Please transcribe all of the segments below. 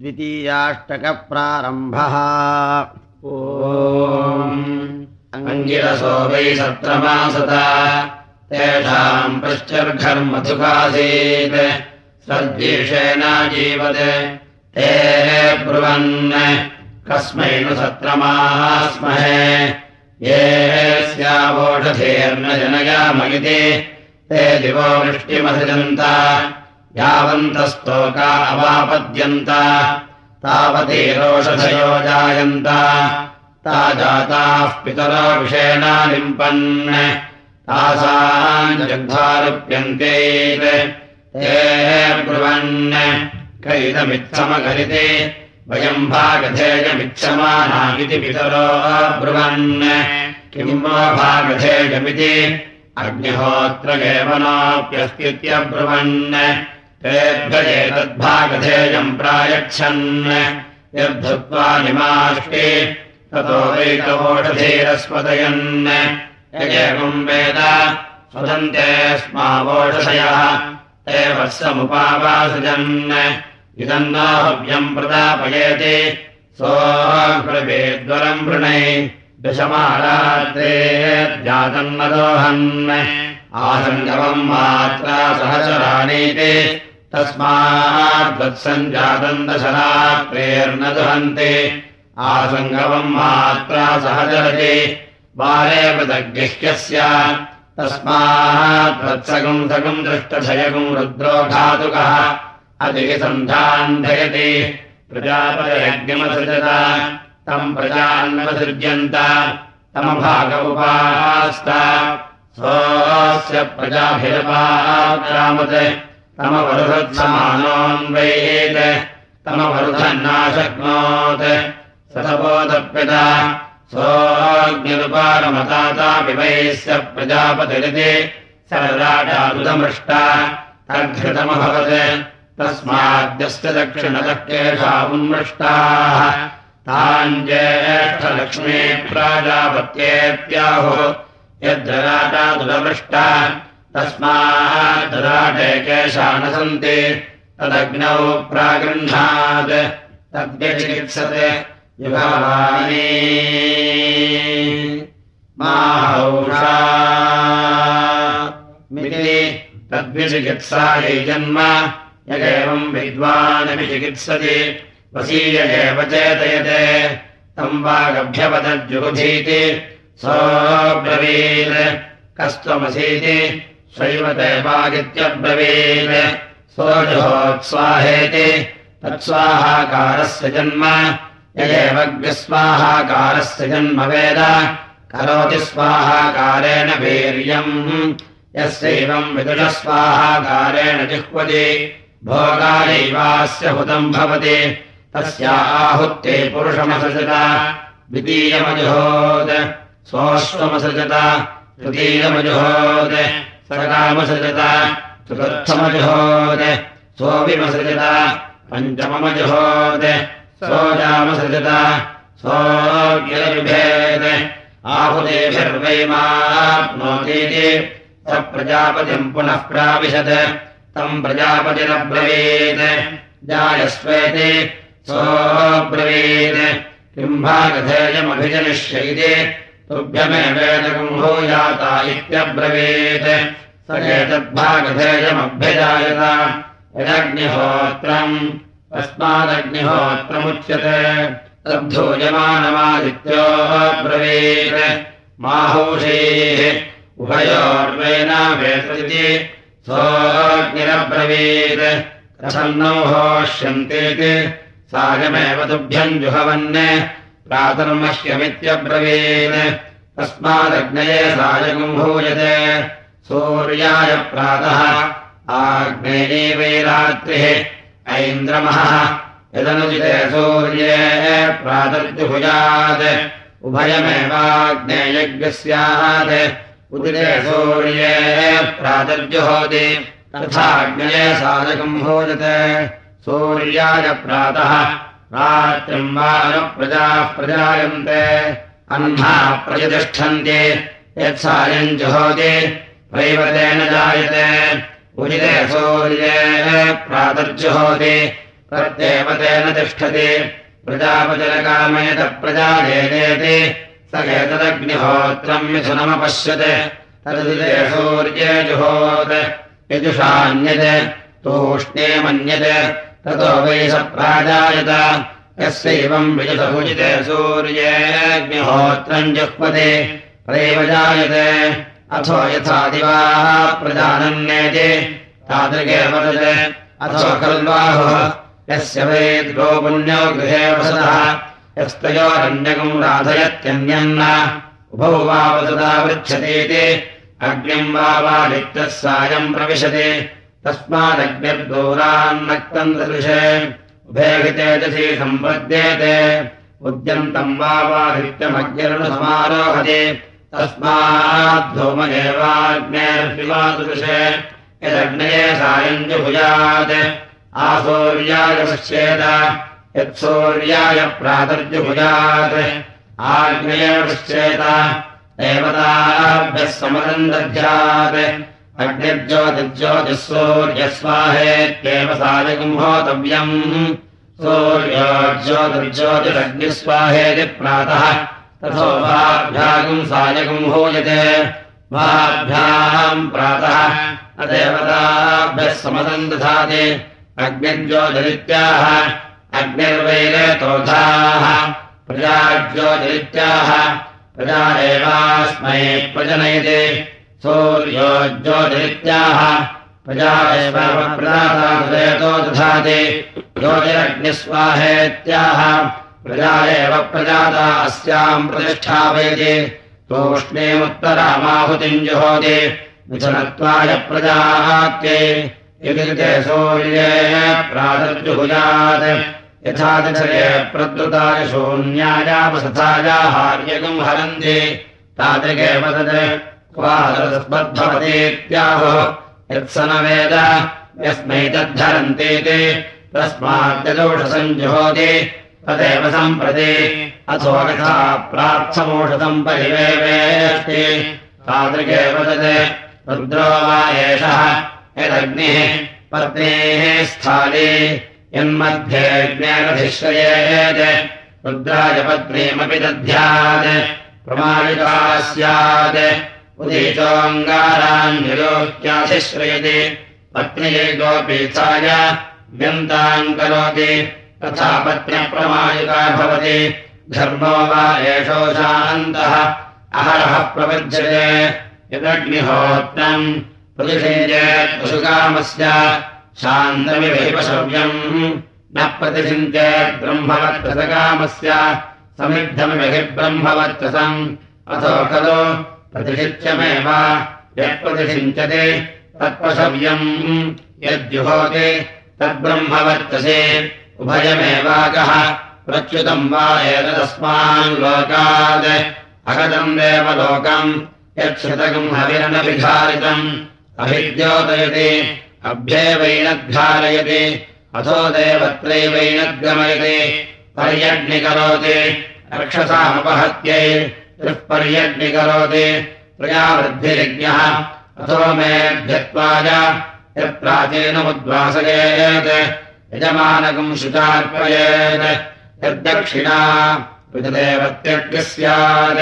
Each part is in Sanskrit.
द्वितीयाष्टकप्रारम्भः। अङ्गिरसो वै सत्रमासता तेषाम् पश्चर्घर्मधुकासीत् सद्विषेणाजीवत् ते ब्रुवन्। कस्मै नु सत्रमाः स्महे ये स्यावोषधेर्न जनयामगिति ते दिवो वृष्टिमसृजन्त यावन्तस्तोका अवापद्यन्त तावती रोषधयो जायन्त ता जाताः पितरो विषेणा लिम्पन् तासाम् जग्धारुप्यन्ते ते ब्रुवन् कैदमित्थमकरिते वयम् भागधेयमिच्छमाना इति पितरो ब्रुवन् किम् वा भागधेयमिति अग्निहोत्र तेभ्येतद्भागधेयम् प्रायच्छन्। यद्धुत्वा निमाष्टे ततो वैकवोषधीरस्पदयन् एवम् वेद स्वदन्ते स्मावोषधयः ते वत्समुपावासजन् इदम् नाहव्यम् प्रदापयेति सोऽब्रवेद्वरम् वृणै दशमारात्रे दोहन् आसङ्गमम् मात्रा सहचराणीति तस्माद्वत्सञ्जातम् दशरात्रेर्न दुहन्ति। आसङ्गमम् मात्रा सहचरति बालेव दग्गिह्यस्य तस्माद्वत्सगम् सगम् दृष्टशयगम् रुद्रो घातुकः। अधिसन्धान्धयति प्रजापयज्ञमसृजत तम् प्रजान्वसृज्यन्त तमभाग उपास्त स्वस्य प्रजाभिरपाक्रामत् तमवरुधत्समानोऽन्वयेत् तमवरुधन्नाशक्नोत्। सतपोदप्यत सोऽग्निरुपारमतातापिवैस्य प्रजापतिरिति सरराटादुदमृष्टा। तद्धृतमभवत् तस्माद्यस्य दक्षिणदक्षेषा उन्मृष्टाः ताञ्जेष्ठलक्ष्मी प्राजापत्येत्याहुः यद्धराटादुदमृष्टा तस्माद्दराटे केशा न सन्ति तदग्नौ प्रागृह्णात् तद्व्यचिकित्सते तद्विचिकित्सायै जन्म। यगेवम् विद्वानपि चिकित्सति वसीय एव चेतयते। तम् वागभ्यपदज्जुगुधीति सोऽब्रवीत्। कस्त्वमसीति स्वैव ते वागित्यब्रवीत् सोऽजुहोत्स्वाहेति तत्स्वाहाकारस्य जन्म। यगेवग्स्वाहाकारस्य जन्म वेद। करोति स्वाहाकारेण वीर्यम्। यस्यैवम् विदुषस्वाहाकारेण जिह्वति। भोगायैवास्य हुतम् भवति। तस्या आहुत्ते पुरुषमसृजत। द्वितीयमजुहोत्। सोऽश्वमसृजत तृतीयमजुहोत् सकामसृजत चतुर्थमजुहोत् सोऽविमसृजत। पञ्चममजुहोत् सोऽजामसृजत। सोऽग्निर्भेत् आहुतेभिर्वैमाप्नोतीति। स प्रजापतिम् पुनः प्राविशत्। तम् प्रजापतिरब्रवीत्। जायस्वेति। सोऽब्रवीत्। किम् भागधेयमभिजनिष्य इति भूयाता इत्यब्रवीत् स एतद्भागधेयमभ्यजायत यदग्निहोत्रम्। तस्मादग्निहोत्रमुच्यते। तद्धूयमानमादित्योऽब्रवीत् माहौषीः। उभयोर्वेनावेतरिति सोऽग्निरब्रवीत्। कथम् होष्यन्तीति। सायमेव तुभ्यम् जुहवन्। प्रातर्मह्यमित्यब्रवीत्। तस्मादग्नये सायकम् भूयते सूर्याय प्रातः आग्नेये वैरात्रिः ऐन्द्रमः, यदनुचिते सूर्ये प्रातर्जुभुजात्। उभयमेवाग्नेयज्ञः स्यात् उदिते सूर्ये प्रातर्जुहोति, तथाग्नये साधकम् भोजते। सूर्याय प्रातः, रात्रिम् वा न प्रजाः प्रजायन्ते। अह्नाः प्रतिष्ठन्ति यत्सायम् जुहोति। वैवतेन जायते। उदिते सूर्ये प्रातर्जुहोति तेन तिष्ठति। प्रजापचलकामेत प्रजादेति स एतदग्निहोत्रम् मिथुनमपश्यते तदुदे सूर्ये जुहोत्। यजुषान्यते। तूष्णे मन्यते। ततो वै स प्राजायत। यस्यैवम् विजुषभुजिते सूर्येऽग्निहोत्रम् जुह्वते। प्रैव जायते। अथो यथा दिवाः प्रजानन्येति। तादृगे वदते अथो खल्वाहुः। यस्य वै द्वो पुण्यो गृहे वसतः। यस्तयोरन्यकम् राधयत्यन्यन्न। उभौ वा वसदा पृच्छतीति। अग्निम् वा वादित्यः सायम् प्रविशति। तस्मादग्निर्दूरान्नक्तम् ददृशे। उभे तेजसि सम्पद्येते। उद्यन्तम् वा वादित्यमग्निर्नुसमारोहति तस्माद्धूमदेवाग्नेर्विवादृशे यदग्नये सायम् जुभुजात् आसौर्याय पश्येत यत्सौर्याय प्रातर्जुभुजात् आग्नये पश्येत, देवताभ्यः समदम् दध्यात् अग्निर्ज्योतिर्ज्योतिःसूर्यस्वाहेत्येव सायकम् होतव्यम् सूर्योज्योतिर्ज्योतिरग्निस्वाहेति प्रातः। तथो भाभ्यागम् सायकम् हूयते भाभ्याम् प्रातः देवताभ्यः समदम् दधाति। अग्निर्ज्योतिरित्याह अग्निर्वैरेतोधाः प्रजाज्योतिरित्याह, प्रजा एवास्मै प्रजनयति। सूर्यो ज्योतिरित्याह प्रजा एव प्रजातो दधाति ज्योतिरग्निस्वाहेत्याह प्रजा एव प्रजाता अस्याम् प्रतिष्ठापयति तूष्णीमुत्तरामाहुतिम् जुहोति विचनत्वाय ते सूर्ये प्रातर्जुहुजात् यथा तिथये प्रद्रुताय शून्यायावसथाया हार्यकम् हरन्ति। तादृगे वदत् क्वादस्मद्भवतीत्याहो यत्स न वेद यस्मै तद्धरन्तीति। तस्माद्यदोषसञ्जुहोति तदेव सम्प्रति अथो यथा प्रार्थमोषधम् परिवेवेष्टि। तादृगे वदत् रुद्रो वा एषः यदग्निः पत्नेः स्थाने यन्मध्येऽग्नेरधिश्रयेत् रुद्राय पत्नीमपि दध्यात्। प्रमाणिका स्यात्। उदीचोऽङ्गारान्यलोक्याधिश्रयति पत्न्यै गोपीथाय व्यन्ताम् करोति तथा पत्न्यप्रमाणिका भवति। धर्मो वा एषो अहरः प्रपद्यते यदग्निहोत्रम् प्रतिषिञ्चेत् पशुकामस्य। शान्तमिवहिपशव्यम् न प्रतिषिञ्चेत् ब्रह्मवत्कृतकामस्य। समिद्धमिवहि ब्रह्मवर्चसम् अथो खलु प्रतिषिच्यमेव। यत्प्रतिषिञ्चति तत्पशव्यम्। यद्युहोति तद्ब्रह्मवर्चसे उभयमेवाकः प्रच्युतम् वा एतदस्मान् लोकात् अगतम् देवलोकम् यच्छतकम् हविरनभिधारितम् अभिद्योतयति अभ्येवैनद्धारयति अथो देवत्रैवैनद्गमयति। पर्यग्निकरोति रक्षसामपहत्यै त्रिः पर्यग्निकरोति प्रजावृद्धिरिज्ञः अथो मेऽभ्यत्वाय यत्प्राचीनमुद्वासयेत् यजमानकम् शुचार्पयेत्। यद्दक्षिणा विदेवत्यग्निः स्यात्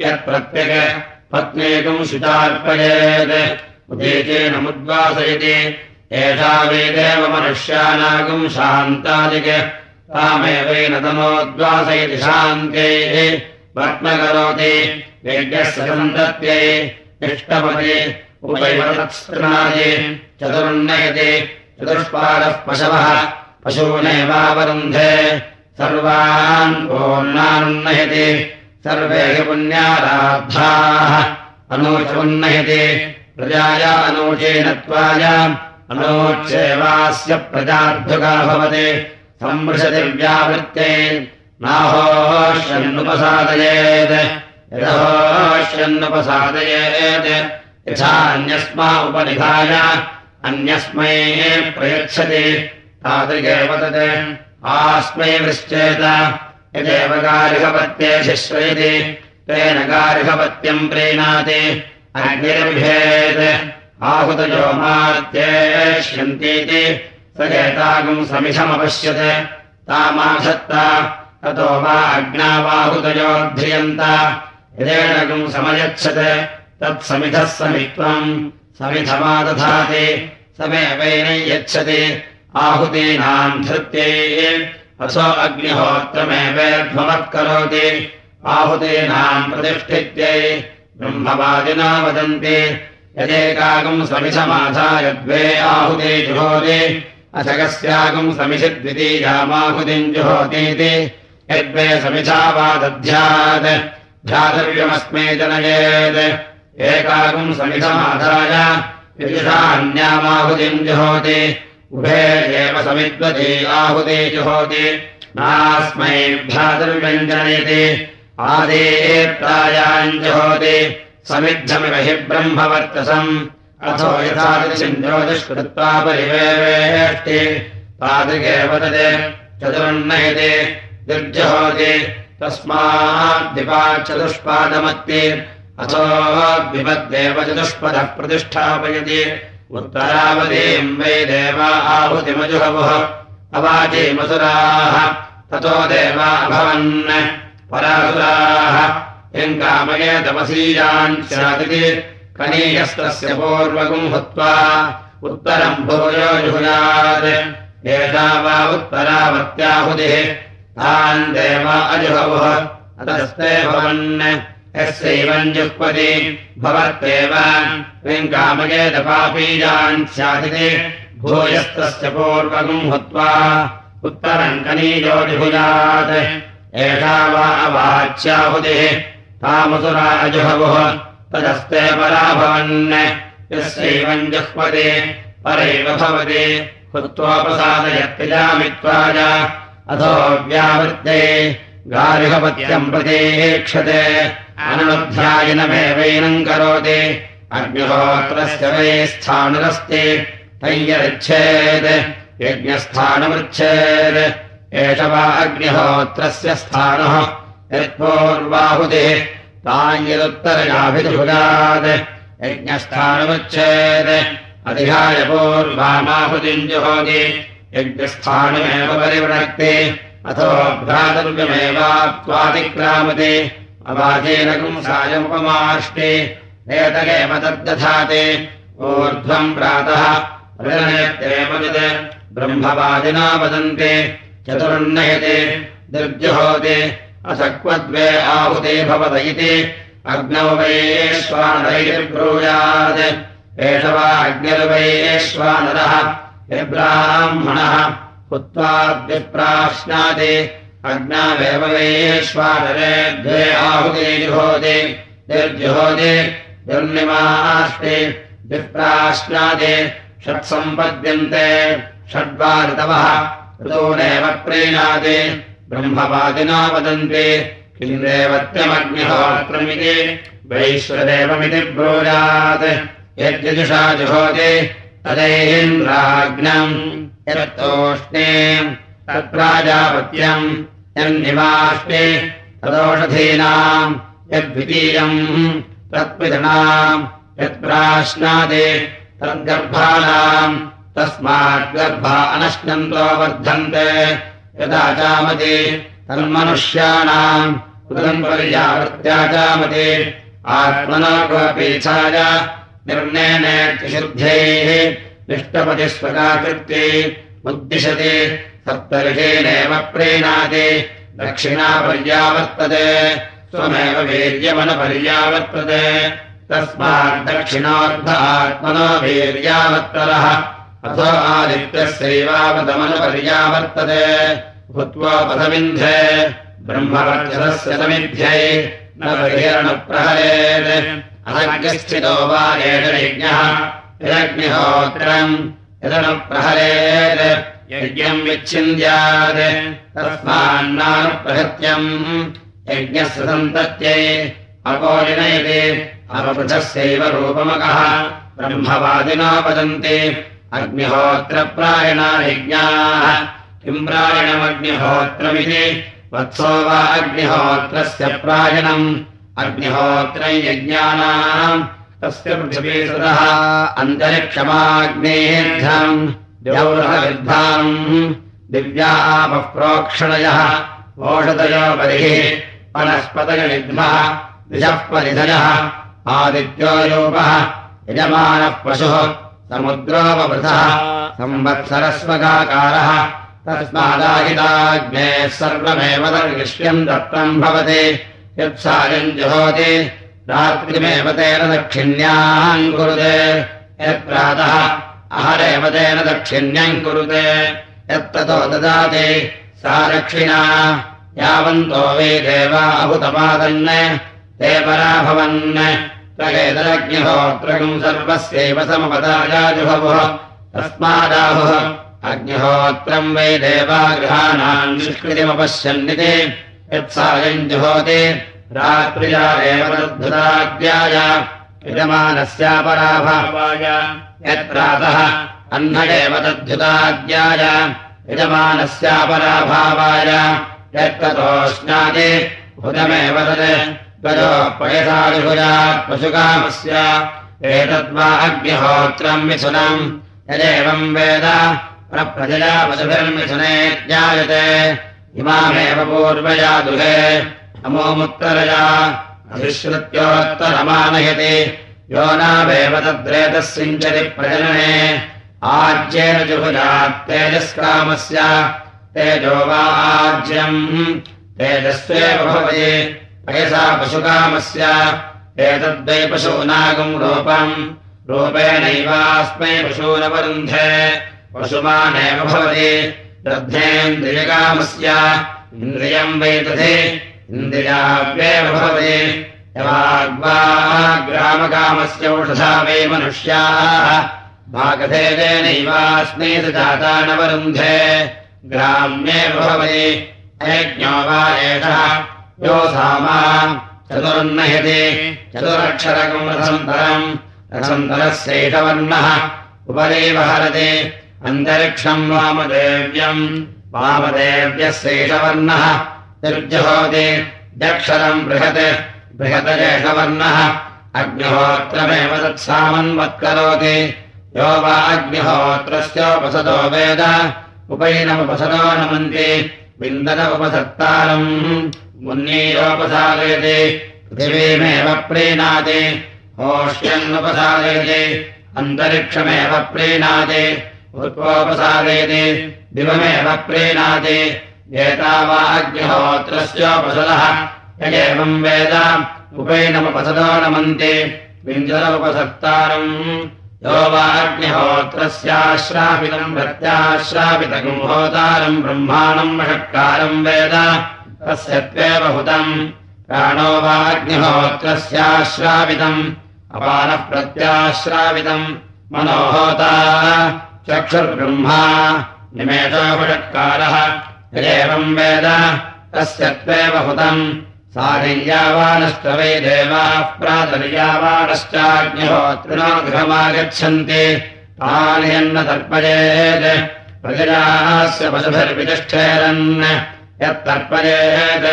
यत्प्रत्यग पत्नेकम् शुचार्पयेत्। उदेचेनमुद्वासयति एषा वेदेव मनुष्यानागम् शान्तादिक। तामेवेन तमोद्वासयति शान्त्यैः भग्न करोति यज्ञस्य सन्तत्यै इष्टपति उपैवत्स्नादि चतुर्नयति चतुष्पादः पशवः। पशूनेवावरुन्धे। सर्वान् ओन्नानुन्नयति सर्वे हि पुण्याराब्धाः अनूचोन्नयति प्रजाया अनूचेनत्वाय अनूच्येवास्य प्रजार्धुका भवति। संवृशति व्यावृत्ते। नाहोष्यन्नुपसादयेत् यथोष्यन्नुपसादयेत् यथान्यस्मा उपनिधाय अन्यस्मै प्रयच्छति। तादृगे वदत् आस्मै वृश्चेत। यदेव गार्हपत्ये शिश्रयति। तेन गार्हपत्यम् प्रीणाति। अग्निर्भेत् आहुतयो मात्येष्यन्तीति स एतागुम् समिधमपश्यत्। तामाधत्त। ततो वा अग्नाबाहुतयोऽध्रियन्त यदेणगुम् समयच्छत्। तत्समिधः समित्वम्। समिधमादधाति समेवैन यच्छति। आहुतीनाम् धृत्यै। असो अग्निहोत्रमेवेध्वमः करोति। आहुतीनाम् प्रतिष्ठित्यै। ब्रह्मवादिना वदन्ति। यदेकागम् समिषमाधाय द्वे आहुते जुहोति। अशकस्यागम् समिषि द्वितीयामाहुतिम् जुहोतीति। यद्वे समिषा वा दध्यात् ध्यातव्यमस्मै जनयेत्। एकागम् समिषमाधाय विदुषान्यामाहुतिम् जुहोति। उभे एव समिद्वती आहुते जुहोति। नास्मै भ्रातुर्व्यञ्जनयति आदेप्रायाम् जुहोति। समिद्धमिव हि ब्रह्मवर्चसम् अथो यथादृशम् ज्योतिष्कृत्वा परिवेष्टि तादृगेव तत् चतुर्नयति दुर्जहोति तस्माद्दिपाचतुष्पादमत्ति अथो विपद्देव चतुष्पदः प्रतिष्ठापयति। उत्तरावतीम् वै देवा आहुतिमजुहवुः। अवाचीमसुराः ततो देवा अभवन्। परासुराः, यम् कामये तपसीयान् स्यादिति। कनीयस्तस्य पूर्वकम् हुत्वा उत्तरम् भूयो जुहुयात्। एषा वा उत्तरावत्याहुतिः तान् देव अजुहवुः। अतस्ते भवन्। यस्यैवम् तपापीयान् स्यादिति भूयस्तस्य पूर्वकम् हुत्वा उत्तरम् जुहुयात् एषा वा अवाच्याहुतिः तामसुरा अजुहवुः तदस्ते परा भवन् यस्यैवम् जुह्वति परैव भवति। हुत्वोपसादयत्यजामित्वाय अथो व्यावृत्ते। गार्हपत्यम् प्रतीक्षते अननुध्यायनमेवैनम् करोति। अग्निहोत्रस्य वै स्थाणुरस्ति तय्यरिच्छेत् यज्ञस्थानमृच्छेत्। एष वा अग्निहोत्रस्य स्थानः। यत्पूर्वाहुतिः ताम् यदुत्तरयाभिजुगात् यज्ञस्थानमुच्छेत्। अधिहाय पूर्वामाहुतिम् जुहोति। यज्ञस्थानमेव परिवृणक्ति। अथो भ्रातव्यमेवात्वातिक्रामति अवाचीनकम् सायमुपमाष्टि एतगेव तद्दधाति ऊर्ध्वम् प्रातः ब्रह्मवादिना वदन्ति। चतुर्नयति दुर्जुहोति असक्वद्वे आहुते भवत इति अग्नौ वैश्वानरैर्ब्रूयात् एष वा अग्निर्वैश्वानरः यब्राह्मणः हुत्वाद्विप्राश्नाति वैश्वानरे द्वे आहुते जुहोति निर्जुहोति दुर्निमास्ति विप्राश्नाति षट्सम्पद्यन्ते षड्वा ऋतवः ऋतूनेव प्रीणाति ब्रह्मवादिना वदन्ति देवत्यमग्निहोत्रमिति वैश्वदेवमिति ब्रूयात् यद्यजुषा जुहोति तदैन्द्राग्नम् यत्तोष्णे तत्प्राजापत्यम् यन्निवाष्टे तदोषधीनाम् यद्वितीयम् तत्पितृणाम् यत्प्राश्नादि तद्गर्भाणाम् तस्माद्गर्भा अनश्नन्तो वर्धन्ते। यदा चामति तन्मनुष्याणाम् कृतम् पर्यावृत्त्याचामति आत्मना कोऽपीच्छाय निर्णयनेत्यशुद्धैः निष्टपति स्वकाकृत्ये उद्दिशति सप्तर्षेणेव प्रीणाति। दक्षिणा पर्यावर्तते स्वमेव वीर्यमनपर्यावर्तते तस्माद्दक्षिणार्थ आत्मनो वीर्यावर्तरः अथो आदित्यस्यैवावदमनपर्यावर्तते। भूत्वोपथमिन्ध्ये ब्रह्मवर्चसस्य समिध्यै न बहिरणप्रहरेत् अनग्रस्थितो वा एष यज्ञः। यदग्निहोत्रम् यदनुप्रहरेत् यज्ञम् विच्छिन्द्यात्। तस्मान्नानुप्रहत्यम् यज्ञस्य सन्तत्यै अपोलिनयति अपपृथस्यैव रूपमकः। ब्रह्मवादिना वदन्ति अग्निहोत्रप्रायणा यज्ञाः। किम् प्रायणमग्निहोत्रमिति? वत्सो वा अग्निहोत्रस्य प्रायणम्। अग्निहोत्रम् यज्ञानाम्। तस्य पृथिवीसुतः अन्तरिक्षमाग्नेर्धम् आपः प्रोक्षणयः ओषधयो बलिः वनस्पतयनिग्मः दिशः परिधयः आदित्यो योपः यजमानः पशुः समुद्रोपवृथः संवत्सरस्वगाकारः तस्मादाहिताग्नेः सर्वमेव दर्गिष्यम् दत्तम् भवति। यत्सायम् जुहोति रात्रिमेव तेन दक्षिण्याम् कुरुते। यत्प्रातः अहरेव दक्षिण्यम् कुरुते। यत्ततो ददाति सा दक्षिणा यावन्तो वे देवा अभुतपादन् ते पराभवन्। प्रगेतरग्निहोत्रकम् सर्वस्यैव समपदायाजुहवुः तस्मादाहुः अग्निहोत्रम् वै देवागृहाणाम् निष्कृतिमपश्यन्निति। यत्सायम् जुहोति। रात्रिया एव तद्धुताज्ञाय यजमानस्यापराभावाय यत्प्रातः अह्न एव तद्धुताज्ञाय यजमानस्यापराभावाय यत्ततोष्णाति हुतमेव तत् गजोपयसादिभुजात् पशुकामस्य एतद्वा अग्निहोत्रम् मिथुनम् यदेवम् वेद प्रप्रजया पशुभिर्मिथुने ज्ञायते इमामेव पूर्वया दुहे अमोमुत्तरया अधिश्रुत्योत्तरमानयति यो नावेव तद्रेतः सिञ्चति प्रजनने। आज्येन जुहुजात् तेजस्कामस्य। तेजो वा आज्यम्। तेजस्वेव भवति। पयसा पशुकामस्य। एतद्वै पशूनागम् रूपम्। रूपेणैवास्मै पशूनवरुन्धे। पशुमानेव भवति। दग्धेन्द्रियकामस्य इन्द्रियम् वै तथे इन्द्रियाव्येव भवति ग्रामकामस्य औषधा वै मनुष्याः। भागधेदेनैवास्मै जाता नवरुन्धे ग्राम्येव भवति अयज्ञो वा एषः। यो सामा चतुर्नयति। चतुरक्षरकम् रसन्तरम् रसन्तरस्यैषवर्णः उपदेव हरति अन्तरिक्षम् वामदेव्यम् वामदेव्यस्यैषवर्णः निर्जहोति। दक्षरम् बृहत् बृहतजेषवर्णः अग्निहोत्रमेव तत्सामन्वत्करोति। यो वा अग्निहोत्रस्योपसदो वेद। उपैनमुपसदो नमन्ति। विन्दन उपसत्तारम् मुन्नीरोपसादयति पृथिवीमेव प्रीणाति। होष्यन्नुपसादयति अन्तरिक्षमेव प्रीणाति। उत्पोपसादयति दिवमेव प्रीणाति। एतावा अग्निहोत्रस्योपसदः यगेवम् वेद उपैनमुपसदो नमन्ति विन्दनमुपसत्तारम् यो वाग्निहोत्रस्याश्रापितम् भक्त्याश्रापितम् होतारम् ब्रह्माणम् महत्कारम् वेद तस्य त्वेव हुतम् प्राणो वाग्निहोत्रस्याश्रापितम् अपानः प्रत्याश्रापितम् मनोहोता चक्षुर्ब्रह्मा निमेषोपषत्कारः यदेवम् वेद तस्य त्वेव हुतम् सारिर्यावानश्च वै देवाः यन्न तर्पयेत्। प्रजयास्य पशुभिर्वितिष्ठेरन् यत्तर्पयेत्।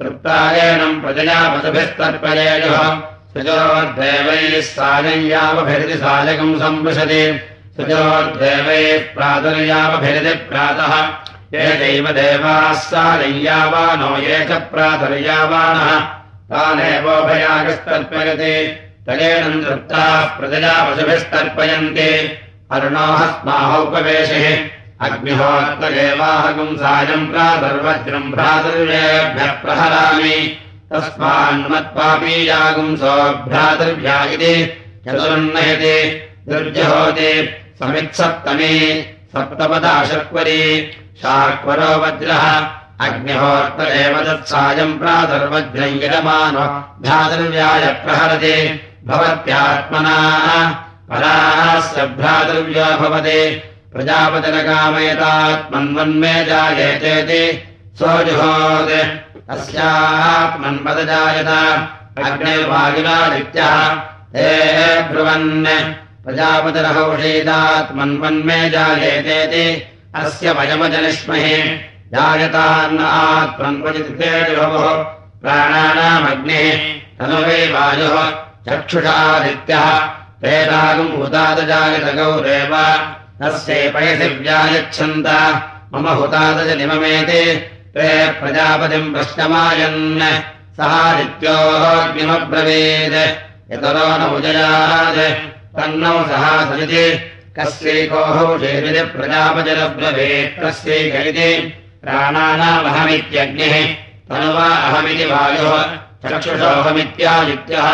तृप्तायनम् प्रजया पशुभिस्तर्पयेयुः सुजोर्देवैः सायञ्यावभिरिति सायकम् सम्पृशति सुजोर्देवैः प्रातुर्यावभिरिति प्रातः एतैव देवाः सारय्यावानो ये च प्रातर्यावानः तानेवोभयागस्तर्पयति तलेन तृप्ताः प्रजया पशुभिस्तर्पयन्ति। अरुणोहस्माहोपवेशिः अग्निहोत्तगेवाहकम् सायम् प्रातर्वज्रम् भ्रातृव्येभ्यः प्रहरामि। तस्मान्मत्पापीयागुम् सोऽभ्रातृभ्या इति चतुर्नयति दुर्जहोति समित्सप्तमी सप्तपदाशक्वरी शाक्वरो वज्रः। अग्निहोर्त एव तत्सायम् प्रातर्वज्रम् यजमानो भ्रातृव्याय प्रहरति। भवत्यात्मना। परास्य भ्रातृव्यो भवति। प्रजापतिरकामयतात्मन्वन्मे जायेतेति। सोऽजुहोत् अस्यात्मन्पदजायत अग्निर्वायुरादित्यः। ते ब्रुवन्। प्रजापतिरहौषीदात्मन्वन्मे जायेतेति। अस्य वयमजनिष्महे जायतान्न प्राणानामग्निः तनुवै वायुः। चक्षुषादित्यः। प्रेतागम् भूतादजायत गौरेव तस्यै पयसि व्यायच्छन्त। मम हुतादजनिममेति ते प्रजापतिम् प्रश्नमायन्। सहादित्योऽग्निमब्रवीत् यतरो न उजयात्। तन्नौ सहासरिति कस्यैकोहौषेरिति प्रजापतिरब्रवीत् कस्यैकैति प्राणानामहमित्यग्निः तनुवा अहमिति वायुः चक्षुषोऽहमित्यादित्यः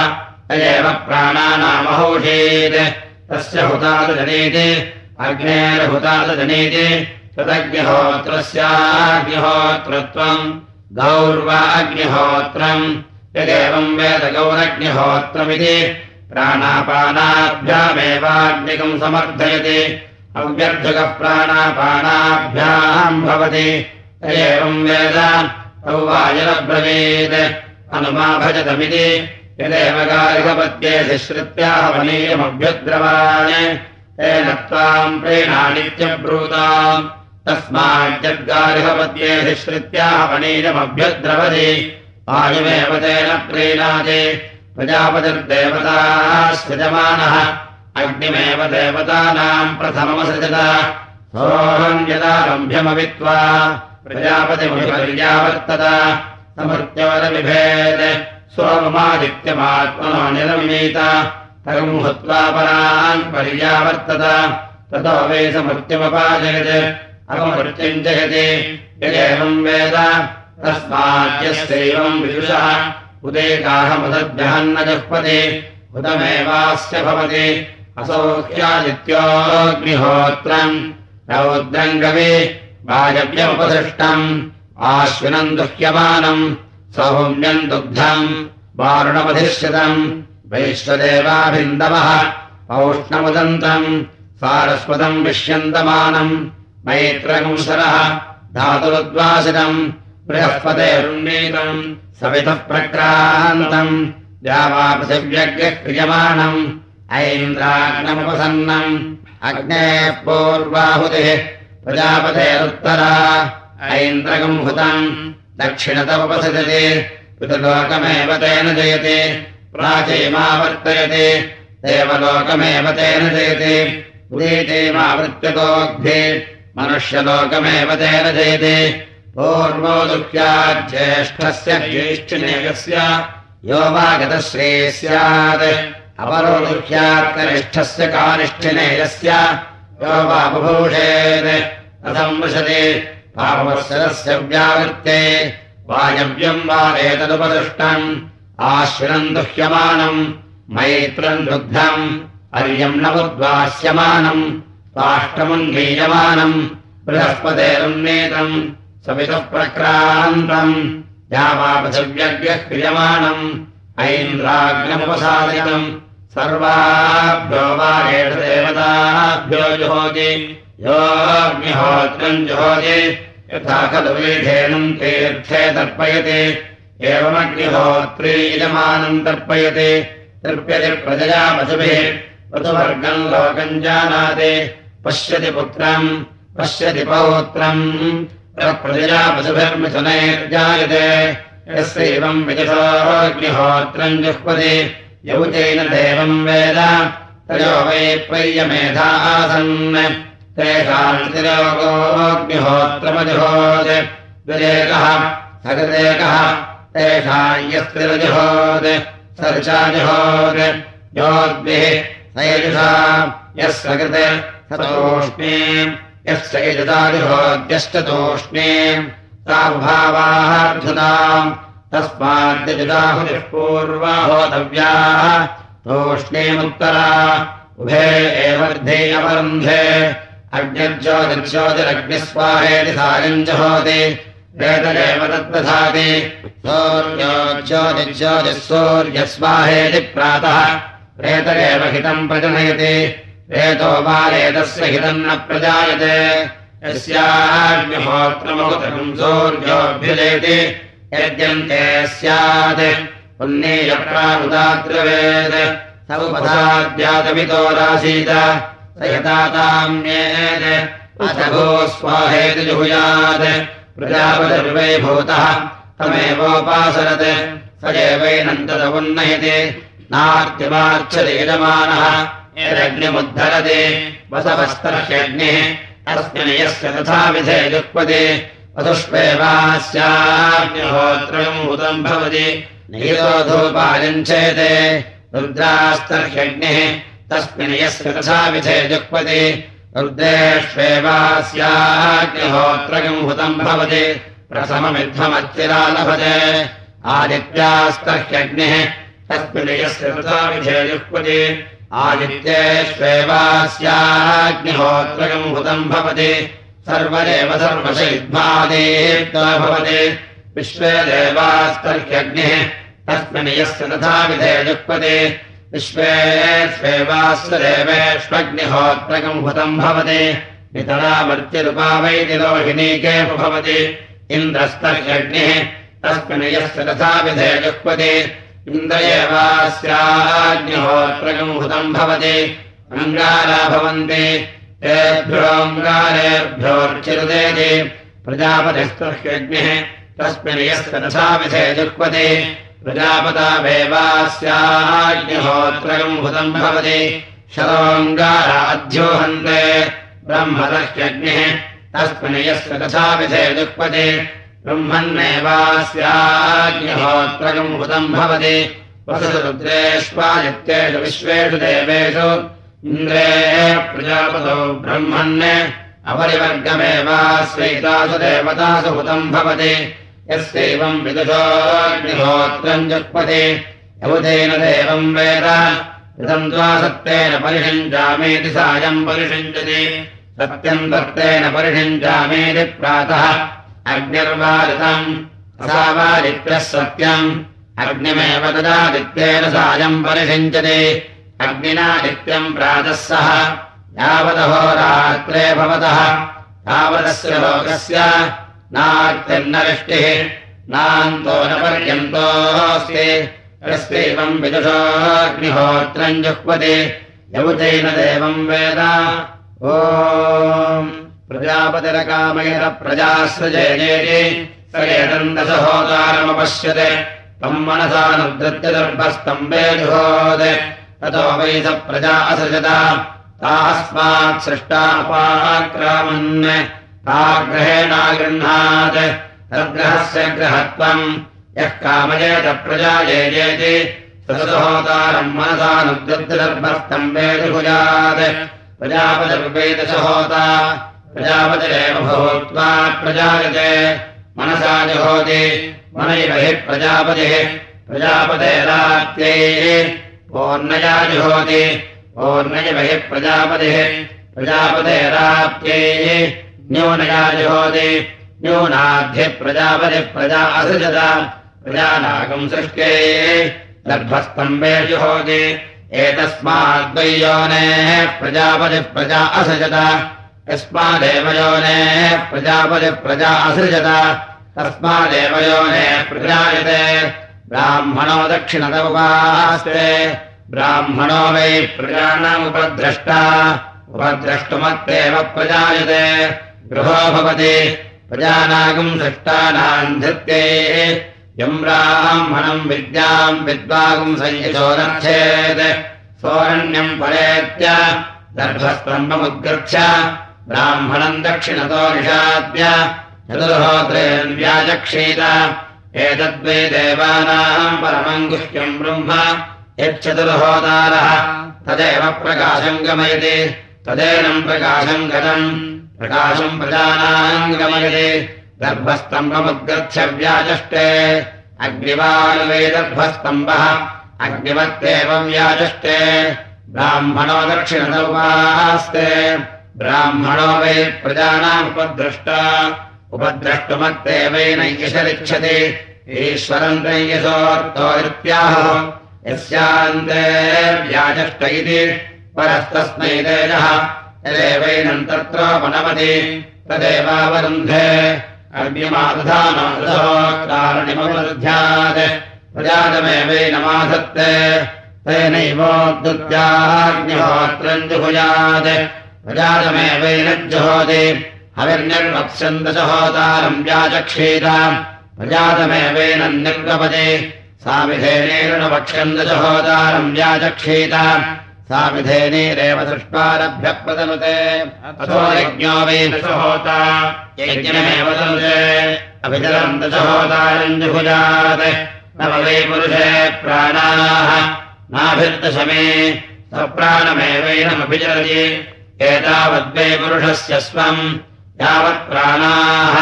तदेव प्राणानामहौषेत्। तस्य हुतादजनीति अग्नेर्हुतादजनीति तदग्निहोत्रस्याग्निहोत्रत्वम् गौर्वा अग्निहोत्रम् यदेवम् वेद गौरग्निहोत्रमिति प्राणापानाभ्यामेवाग्निकम् समर्थयति। अव्यर्थकः प्राणापानाभ्याम् भवति। एवम् वेद तौ वायुरब्रवीत्। अनुमा भजतमिति। यदेव गारिकपद्ये श्रुत्याः वनीयमभ्युद्रवान्। तेन त्वाम् प्रेणानित्यब्रूताम्। तस्माज्जद्गारिहपद्ये श्रुत्याः वनीयमभ्युद्रवति। वायुमेव तेन प्रीणाति प्रजापतिर्देवताः सृजमानः अग्निमेव देवतानाम् प्रथममसृजत। सोऽहम् यदा रम्भ्यमवित्वा प्रजापतिमभिपर्यावर्तत समृत्योरविभेद सोममादित्यमात्मनो निरमीत तगम् हुत्वा परान् पर्यावर्तत। ततो वै समृत्युमपाजयत् अवमृत्युम् जयति यदेवम् वेद तस्माद्यस्यैवम् विदुषः जुह्पति उदमेवास्य भवति। असौख्यादित्योऽग्निहोत्रम् रौद्रम् गवि वायव्यमुपसृष्टम् आश्विनम् दुह्यमानम् सौम्यम् दुग्धम् वारुणमधिष्यतम् वैश्वदेवाभिन्दवः औष्णमुदन्तम् सारस्वतम् विष्यन्तमानम् मैत्रकंसरः धातुरुद्वासितम् बृहस्पतेरुन्नीतम् सवितः प्रक्रान्तम्। द्यावापृथिव्यग्रः क्रियमाणम् ऐन्द्राग्नमुपसन्नम्। अग्नेः पूर्वाहुतिः। प्रजापतेरुत्तरा। ऐन्द्रकम् हुतम् दक्षिणतमुपसजति। पितृलोकमेव तेन जयति। प्राचीमावर्तयति। देवलोकमेव तेन जयति। उदीतीमावृत्यतोग्धि मनुष्यलोकमेव तेन जयति ज्येष्ठिनेयस्य यो वा गतश्री स्यात् अपरो दुःख्यात्कनिष्ठस्य कानिष्ठिनेयस्य यो वा बुभूषेत् वृशति पापवत्सरस्य व्यावृत्ते वायव्यम् वा एतदुपदृष्टम् आश्विनम् दुह्यमानम् मैत्रम् दुग्धम् अर्यम् नवद्वास्यमानम् काष्ठमुन्मीयमानम् बृहस्पतेरुन्नेतम् सवितः प्रक्रान्तम्। यावापृथिव्यग्रः क्रियमाणम्। ऐन्द्राग्नमुपसादयम् सर्वाभ्यो वा एषदेवताभ्यो जुहोति। योऽग्निहोत्रम् जुहोति। यथा खलु वीधेनम् तीर्थे तर्पयति। एवमग्निहोत्री यजमानम् तर्पयति। तर्प्यति प्रजया पशुभिः। ऋतुवर्गम् लोकम् जानाति। पश्यति पुत्रम्। पश्यति पौत्रम् प्रजया पशुभिर्मिथुनैर्जायते यस्यैवम् विदुषोऽग्निहोत्रम् जुह्वति। यौतेन देवम् वेद। तयो वै पर्यमेधा आसन्। तेषाम् तिरोगोऽग्निहोत्रमजुहोत् द्विरेकः सकृदेकः तेषाम् यस्तिरजुहोत् सर्चाजुहोत्। योद्भिः सयजुषा। यस्य कृते सतोष्णीम् यस्य यजुदाजुहोद्यश्चतोष्णीम् ताभावार्धुताम् तस्माद्यजुदाहुतिः पूर्वा होतव्याः तूष्णीमुत्तरा उभे एवर्धे अवरुन्धे अग्निर्ज्योतिर्ज्योतिरग्निस्वाहेति सायम् जहोति वेददेव तद्दधाति सौर्योज्योतिज्योतिः सूर्यस्वाहेति प्रातः प्रेतरेव हितम् प्रजनयति प्रेतो बालेतस्य हितम् न प्रजायते। यस्याग्निहोत्रमहुतकम् सूर्योऽभ्युजयति यद्यन्ते स्यात्। पुण्येयप्रामुदाद्रवेत् स उपधाद्यातमितोरासीत स यताताम्येत् अथ भो स्वाहेति जुहुयात्। प्रजापतिर्वैभूतः तमेवोपासरत्। स तदवुन्नयति नार्तिमार्च्छति यजमानः यदग्निमुद्धरति वसवस्तर्ह्यग्निः तस्मिन् यस्य तथा विधे जुक्पति वधुष्वेवास्याग्निहोत्रयम् हुतम् भवति नीरोधोपायञ्चेते रुद्रास्तर्ह्यग्निः तस्मिन् यस्य तथा विधे जुक्पति रुद्रेष्वेवास्याग्निहोत्रयम् हुतम् भवति। प्रथममिद्धमच्चिरा लभते आदित्यास्तर्ह्यग्निः तस्मिन् यस्य तथा विधे जुक्पति आदित्येष्वेवास्याग्निहोत्रयम् हुतम् भवति। सर्वदेव सर्वशैद्वादेत्वा भवति विश्वे देवास्तर्ह्यग्निः तस्मिन् यस्य तथा विधे जुक्पति। विश्वेष्वेवास्य देवेष्वग्निहोत्रकम् हुतम् भवति। नितरामर्त्यरूपावैति लोहिनीके भवति। इन्द्रस्तर्ह्यग्निः तस्मिन् यस्य तथा विधे जुक्पति इन्द्र एवास्याग्निहोत्रकम् हुतम् भवति अङ्गारा भवन्ति। तेभ्योऽङ्गारेभ्योर्चिरुदेति प्रजापतिस्तुह्यग्निः तस्मिन् यस्य तथा विधे जुक्पति प्रजापतावेवास्याग्निहोत्रकम् हुतम् भवति शतोऽङ्गाराध्योहन्ते ब्रह्मदह्यग्निः तस्मिन् यस्य तथा विधे जुक्पति ब्रह्मन्नेवास्याग्निहोत्रकम् हुतम् भवति। वसुरुद्रेष्वादित्येषु विश्वेषु देवेषु। इन्द्रे प्रजापतौ ब्रह्मन् अपरिवर्गमेवास्वैतासु देवतासु हुतम् भवति। यस्यैवम् विदुषोऽग्निहोत्रम् जुक्पति यमुदेन देवम् वेद। इदम् द्वा सत्तेन परिषिञ्जामेति सायम् परिषिञ्जति। सत्यम् दत्तेन परिषिञ्जामेति प्रातः अग्निर्वादितम् असावादित्यः सत्यम्। अग्निमेव तदादित्येन सायम् परिषिञ्चति। अग्निना नित्यम् प्रातः सह यावदहोरात्रे भवतः। तावदस्य लोकस्य नार्तिर्नरिष्टिः। नान्तो न पर्यन्तोऽस्ति यस्यैवम् विदुषोऽग्निहोत्रम् जुह्वति। यौतेन देवम् वेद। ओ स एतम् दशहोतारमपश्यते तम् मनसानुद्धृत्य दर्भस्तम्भे जुहोत्। ततो वै स प्रजा असृजत। तास्मात् सृष्टापाक्रामन् ताग्रहेणागृह्णात् तद्ग्रहस्य ग्रहत्वम् यः कामयेत प्रजा येति सदहोतारम् मनसानुद्धृत्यदर्भस्तम्भे जुहुयात्। प्रजापतिर्वेदशहोता प्रजापतिरेव भूत्वा प्रजायते मनसा जुहोति। मनैव हि प्रजापतिः। प्रजापतेरात्यैः। ओर्णया जुहोति। ओर्णयव हि प्रजापतिः। प्रजापतेराप्त्यैः न्यूनया जुहोति। न्यूनाद्धिः प्रजापतिः प्रजा असृजत। प्रजानागम् सृष्ट्यै। गर्भस्तम्भे जुहोति। एतस्माद्वैयोनेः प्रजापतिः प्रजा असृजत। यस्मादेव योनेः प्रजापतिः प्रजा असृजत। तस्मादेव योनेः प्रजायते। ब्राह्मणो दक्षिणत उपास्ते ब्राह्मणो वै प्रजानामुपद्रष्टा। उपद्रष्टुमत्येव प्रजायते। गृहो भवति। प्रजानागम् सृष्टानाम् धृत्ये। यम् ब्राह्मणम् विद्याम् विद्वागुम् संयशोदर्थेत् सोरण्यम् परेत्य दर्भस्तम्भमुद्गृह्य ब्राह्मणम् दक्षिणतो निषाद्य चतुर्होत्रेन् व्याचक्षीत। एतद्वै देवानाम् परमम् गुह्यम् ब्रह्म। यच्चतुर्होतारः तदेव प्रकाशम् गमयति। तदेनम् प्रकाशम् गतम्। प्रकाशम् प्रजानाम् गमयति। गर्भस्तम्भमुद्गृह्य व्याचष्टे। अग्निवानुवै गर्भस्तम्भः अग्निवत्येव व्याचष्टे। ब्राह्मणो दक्षिणदौपास्ते ब्राह्मणो वै प्रजानामुपद्रष्टा उपद्रष्टुमत्येवैनैयशरिच्छति ईश्वरम् त्रय्यसोऽर्थोत्याह यस्यान्ते व्याचष्ट इति। परस्तस्मै तेजः। यदेवैनम् तत्रोपनमति तदेवावरुन्धे। अग्निमादधानोकारणिमवरुध्यात् प्रजातमेवैनमाधत्ते तेनैवोद्युत्याग्निहोत्रम् जुहुयात् प्रजातमेवैन जुहोति हविर्निर्वत्स्यन्दशहोतारम् व्याचक्षीत। प्रजातमेवेन व्याचक्षीत। दृष्ट्वारभ्य प्रदनुते अथो यज्ञो वै दशहोता यज्ञमेव तनुते। अभिचरम् दशहोतारम् जुहुजात्। नव वै पुरुषे प्राणाः। नाभिर्दशमे। स्वप्राणमेवैनमभिचरति एतावद्वै पुरुषस्य स्वम् यावत् प्राणाः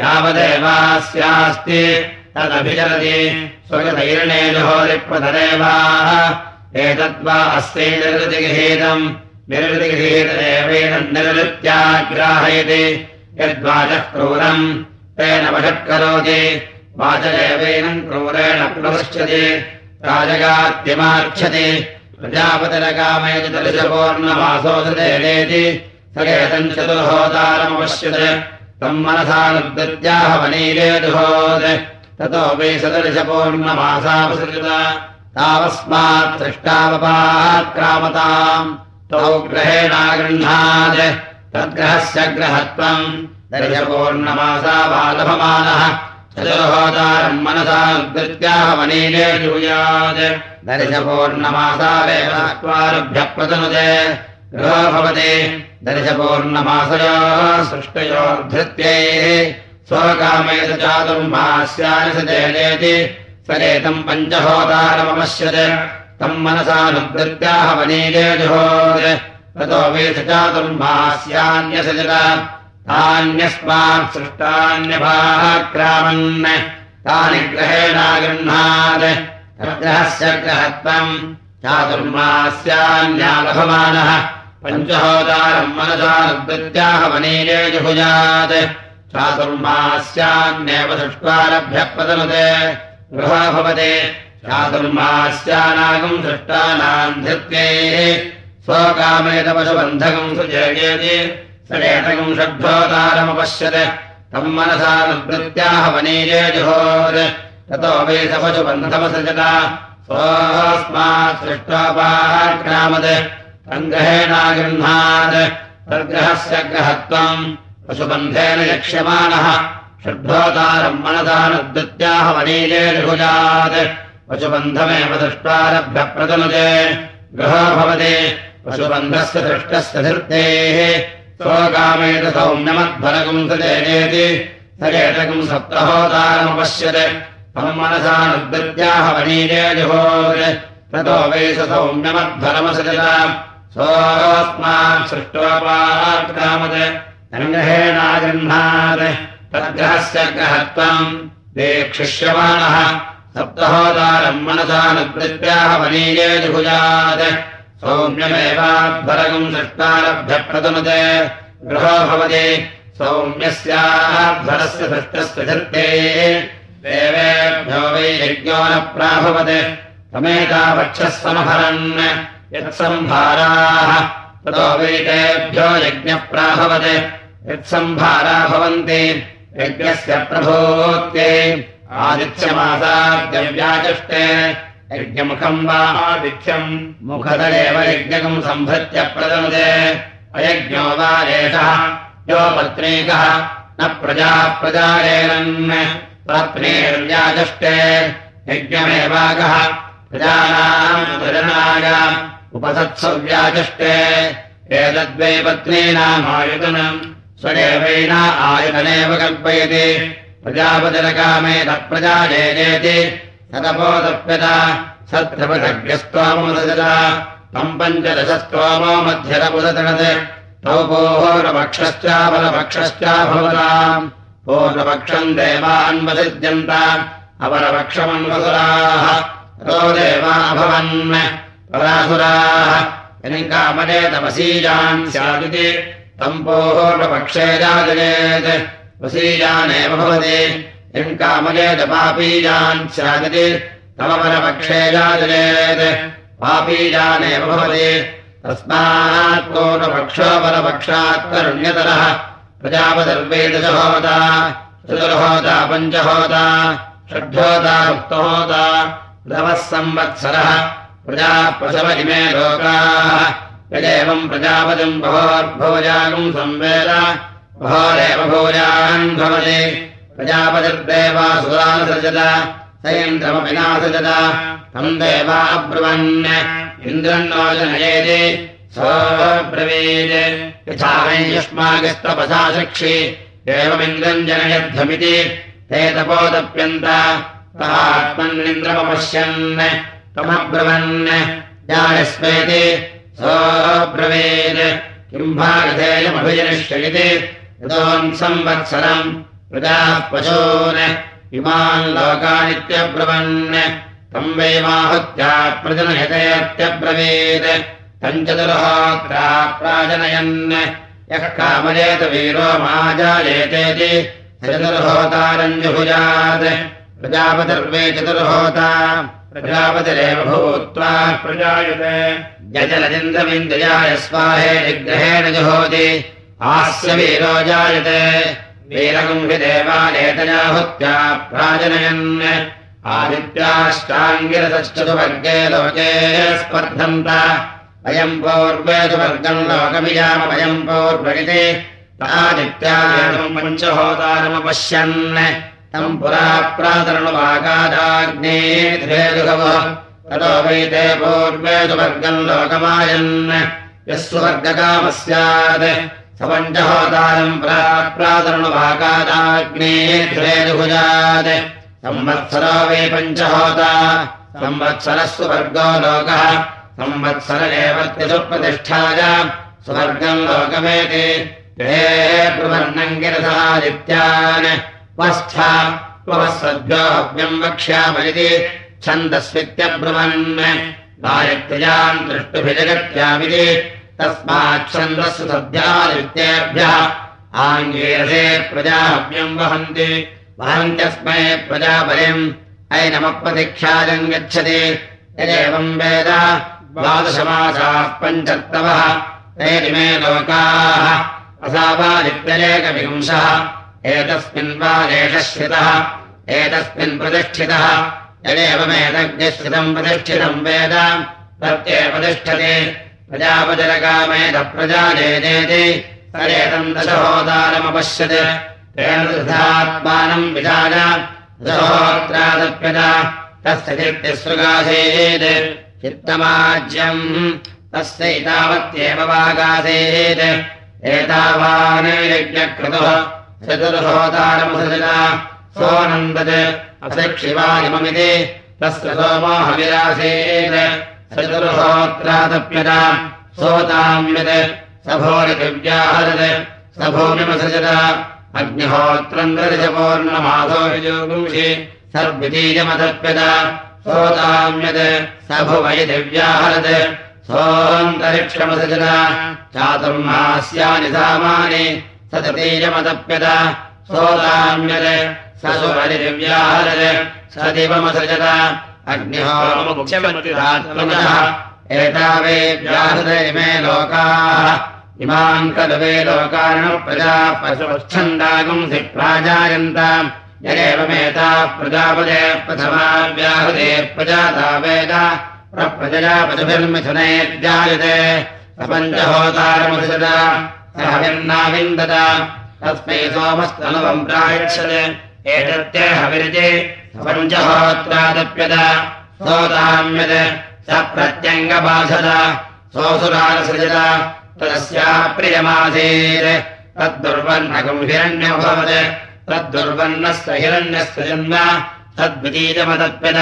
यावदेवास्यास्ति तदभिचरति स्वगतैर्णे जुहोरिप्रतरेवाः एतद्वा अस्यै निर्वृतिगृहीतम् निर्वृतिगृहीतदेवेन निर्वृत्याग्राहयति यद्वाचः क्रूरम् तेन वषट्करोति वाचदेवेन क्रूरेण प्रवृच्छति दलिशपूर्णमासोदतेति सकेतम् चतुर्होतारमपश्यत् तम् मनसानुद्याह वनीरेजुहोत् ततो वै सदर्शपूर्णमासावसृजत तावस्मात् सृष्टावपाक्रामताम् तौ ग्रहेणागृह्णात् तद्ग्रहस्य ग्रहत्वम्। दर्शपूर्णमासावालभमानः चतुर्होतारम् मनसा उद्गत्याह वनीले जूयात् प्रतनुते। गृहो भवति। दर्शपूर्णमासयोः सृष्टयोर्धृत्यैः। स्वकामेत चेदेति सरेतम् पञ्चहोतारमपश्यत् तम् मनसानुद्गत्याह वनीले जुहोत्। ततो वेश चातुर्मास्यान्यसजत तान्यस्मात् सृष्टान्यभाक्रामन् तानि ग्रहेणागृह्णात् तद्ग्रहस्य ग्रहत्वम् चातुर्मास्यान्यालभमानः। चातुर्मास्यान्येव दृष्ट्वारभ्य प्रदनुते गृहो भवति। चातुर्मास्यानागम् दृष्टानाम् धृत्यैः। स्वकामेतपशुबन्धकम् सुजेयेति सडेतकम् षड्भोतारमपश्यत् तम् मनसानुद्गत्याह वनीले जुहोत् ततो वै सपशुबन्धमसृजत स्वस्मात् सृष्टोपाक्रामत् सङ्ग्रहेणागृह्णात् तद्ग्रहस्य ग्रहत्वम् पशुबन्धेन यक्ष्यमाणः। षड्भोतारम् मनसानुद्गत्याह वनीले जुहुजात्। पशुबन्धमेव दृष्ट्वारभ्य प्रदनुते गृहो भवति। पशुबन्धस्य दृष्टस्य धृतेः सप्तहोतारमपश्यत्। तम् मनसानुद्गत्याह वनीले जुहोत् ततो वै स सौम्यमध्वरमसजत सोऽस्मात् सृष्टोपाक्रामत् सङ्ग्रहेणागृह्णात् तद्ग्रहस्य ग्रहत्वम्। देक्षिष्यमाणः सप्तहोदारम् मनसानुकृत्याह वनीये सौम्यमेवाध्वरकम् सृष्टारभ्य प्रदनुते गृहो भवति। सौम्यस्याध्वरस्य सृष्टस्य धृतेः। देवेभ्यो वै यज्ञो न प्राभवत्। तमेतावक्षः समहरन् यत्सम्भाराः ततो वैतेभ्यो यज्ञप्राभवत्। यत्सम्भारा भवन्ति। यज्ञस्य प्रभोक्ते। आदित्यमासाद्यव्याचष्टे यज्ञमुखम् वा आदित्यम्। मुखदरेव यज्ञकम् सम्भृत्य प्रदनुते अयज्ञो वा एषः यो पत्नीकः न प्रजा प्रजारेरन्। पत्नीर्व्याचष्टे यज्ञमेवागः प्रजानाम् प्रजनाय उपसत्सव्याचष्टे एतद्वै पत्नीनामायुतनम् स्वदेवैन आयुधनेव कल्पयति। प्रजापतिरकामे तत्प्रजाजेति सतपोदप्यत सत्रपदग्रस्तोमोदजत तम् पञ्चदशस्तोमो मध्यरपुदतनत् तौ पूर्वपक्षश्चापरपक्षश्च भवताम् पूर्वपक्षम् देवान्वसिद्यन्त अपरपक्षमन्वसुराः। रो देवा अभवन् परासुराः। यनिकामने तपसीजान् स्यादिति। तम् पूर्वपक्षे राजयेत् वसीजानेव भवति पापीजान् स्यादिति तमपरपक्षे राजयेत् पापीजानेव भवति। तस्मात् पूर्वपक्षोपरपक्षात् करुण्यतरः। प्रजापदर्वेदशहोता चतुर्होता पञ्चहोता षड्होता उक्तहोता नवः संवत्सरः। प्रजाप्रसव इमे लोकाः। यदेवम् प्रजापतिम् बहोर्भोजागम् संवेद बहोरेव भोजान् भवति प्रजापतिर्देवासुरानुसृजत स इन्द्रमपि नासृजत तम् देवा अब्रुवन् इन्द्रन्नो जनयेति सोऽब्रवीत् यथा वै युष्मागस्तपसा शिक्षि एवमिन्द्रम् जनयध्वमिति ते तपोदप्यन्त आत्मन्निन्द्रमपश्यन् सोऽब्रवीत् किम् भागधेयमभिजनिष्यति यतोन् संवत्सरम् प्रजाः पशून् इमान् लोकानित्यब्रवन् तम् वै माहुत्या प्रजनयतेत्यब्रवीत् तम् चतुर्होत्रा प्राजनयन् यः कामयेत वीरो माजायेतेति जुहुजात् प्रजापतिर्वे चतुर्होता प्रजापतिरेव भूत्वा प्रजायते। यजलजिन्द्रमिन्द्रियाय स्वाहे निग्रहेण जुहोति आस्य वीरो जायते वीरगम् हि देवानेतयाहुत्या प्राजनयन् आदित्याष्टाङ्गिरतश्चतुवर्गे लोके स्पर्धन्त। अयम् पूर्वे तु वर्गम् लोकमियामयम् पूर्वगिति आदित्याम् पञ्चहोतारमपश्यन्। तम् पुरा प्रातरणुवागादाग्ने ततो वैते पूर्वे तु वर्गम् लोकमायन्। यस्व वर्गकामः स्यात् स पञ्चहोतारम् प्रातरणुवागादाग्ने ध्वेजुभुजात् संवत्सरो वै पञ्चहोता। संवत्सरः सुवर्गो लोकः। संवत्सर एव प्रतिष्ठाय स्वर्गम् लोकमेति। ते ब्रुवर्णम् गिरसादित्यान् वस्था त्ववस्सद्योऽव्यम् वक्ष्यामनिति छन्दस्वित्यब्रुवन्। गायत्र्याम् दृष्टुभिजगत्यामिति तस्माच्छन्दस्सु सद्यादित्येभ्यः आङ्गीरसे प्रजाव्यम् वहन्ति। वहन्त्यस्मै प्रजापरिम् ऐनमप्रतिख्याजम् गच्छति। यदेवम् वेद। द्वादशमासाः पञ्चत्तवः तेरिमे लोकाः। असावादित्यनेकविंशः। एतस्मिन् वादेशश्रितः एतस्मिन् प्रतिष्ठितः। यदेवमेतज्ञश्रितम् प्रतिष्ठितम् वेद। प्रत्येव तिष्ठति प्रजापतिरकामेत प्रजाजेति तदेतम् दशहोदारमपश्यत्। तेन दृधात्मानम् विधाय दशहोत्रादप्यत। तस्य चित्तिसृगासीत् चित्तमाज्यम् तस्यैतावत्येव वागासीत्। एतावान् यज्ञक्रतुः चतुर्होतारमसजना सोऽनन्दत्। अशिक्षिवायममिति तस्य सोमोहविरासीत् चतुर्होत्रादप्यत सोताम्यत् सभोरिदिव्याहरत् सभूमिमसजत। अग्निहोत्रम् दर्शपूर्णमासो योगुंषि सर्वितीयमतप्यत सोताम्यत् सभुवै दिव्याहरत् सोऽन्तरिक्षमसजत। चातुर्मास्यानि सामानि सततीयमतप्यत सोताम्यत् स सुवरिदिव्याहरत् स दिवमसजत अग्निहोमुख्यमतिरात्मनः एतावे व्याहृत इमे लोकाः। इमाम् खलु वे लोकार्णप्रजा पशुच्छन्दागुंसि प्राजायन्ताम् यदेवमेता प्रजापदे प्रथमा प्रजाता वेद। प्रजया पशुभिर्मिथुनेर्जायते प्रपञ्चहोतारमसदा सह विन्नाविन्दत तस्मै सोमस्तनुवम् प्रायच्छत् एतत्ते हविरजे पञ्चहोत्रादप्यत सोताम्यत् स प्रत्यङ्गबाधत सोऽसुरारसृजत तदस्याः प्रियमासीत्। तद्दुर्वर्णकम् हिरण्यभवत् तद्दुर्वर्णस्य हिरण्यस्य जन्म तद्वितीतमतप्यत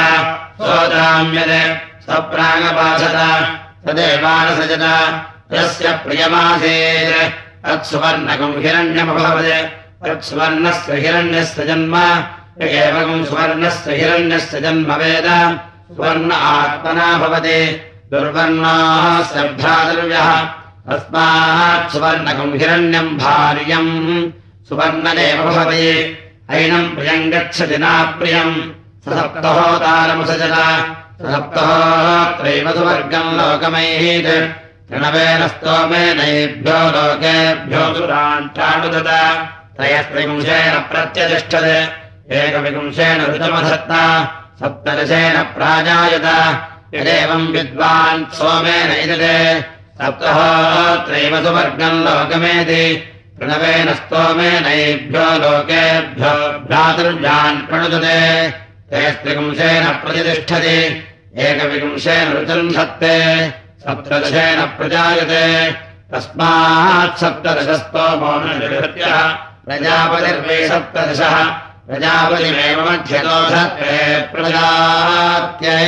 सोदाम्यत् स्वप्राङ्गपासत तदेवानसजत तस्य प्रियमासीत्। तत्सुवर्णकम् हिरण्यमभवत् तत्सुवर्णस्य हिरण्यस्य जन्म एवम् सुवर्णस्य हिरण्यस्य जन्म वेद सुवर्ण आत्मना भवति। दुर्वर्णाः श्रद्धादर्व्यः। तस्मात् सुवर्णकम् हिरण्यम् भार्यम्। सुवर्णदेव भवति। ऐनम् प्रियम् गच्छति नाप्रियम्। ससप्तहोतारमुसजत ससप्तहोत्रैव सुवर्गम् लोकमैः तृणवेन स्तोमेनैभ्यो लोकेभ्यो सुराण्टानुदत त्रयस्त्रिपुंशेन प्रत्यतिष्ठत्। एकविपुंशेन ऋतमधत्ता सप्तदशेन प्राजायत। यदेवम् विद्वान् सोमेन इदते। सप्तहोत्रैव सुवर्गम् लोकमेति। प्रणवेन स्तोमेनैभ्यो लोकेभ्यो भ्रातृभ्यान् प्रणुदते। ते स्त्रिपुंशेन प्रतिष्ठति। एकविंशेन ऋचन्धत्ते सप्तदशेन प्रजायते। तस्मात् सप्तदशस्तोमो निहत्यः प्रजापतिर्वे सप्तदशः प्रजापतिमेव मध्यतो धत्ते प्रजात्यै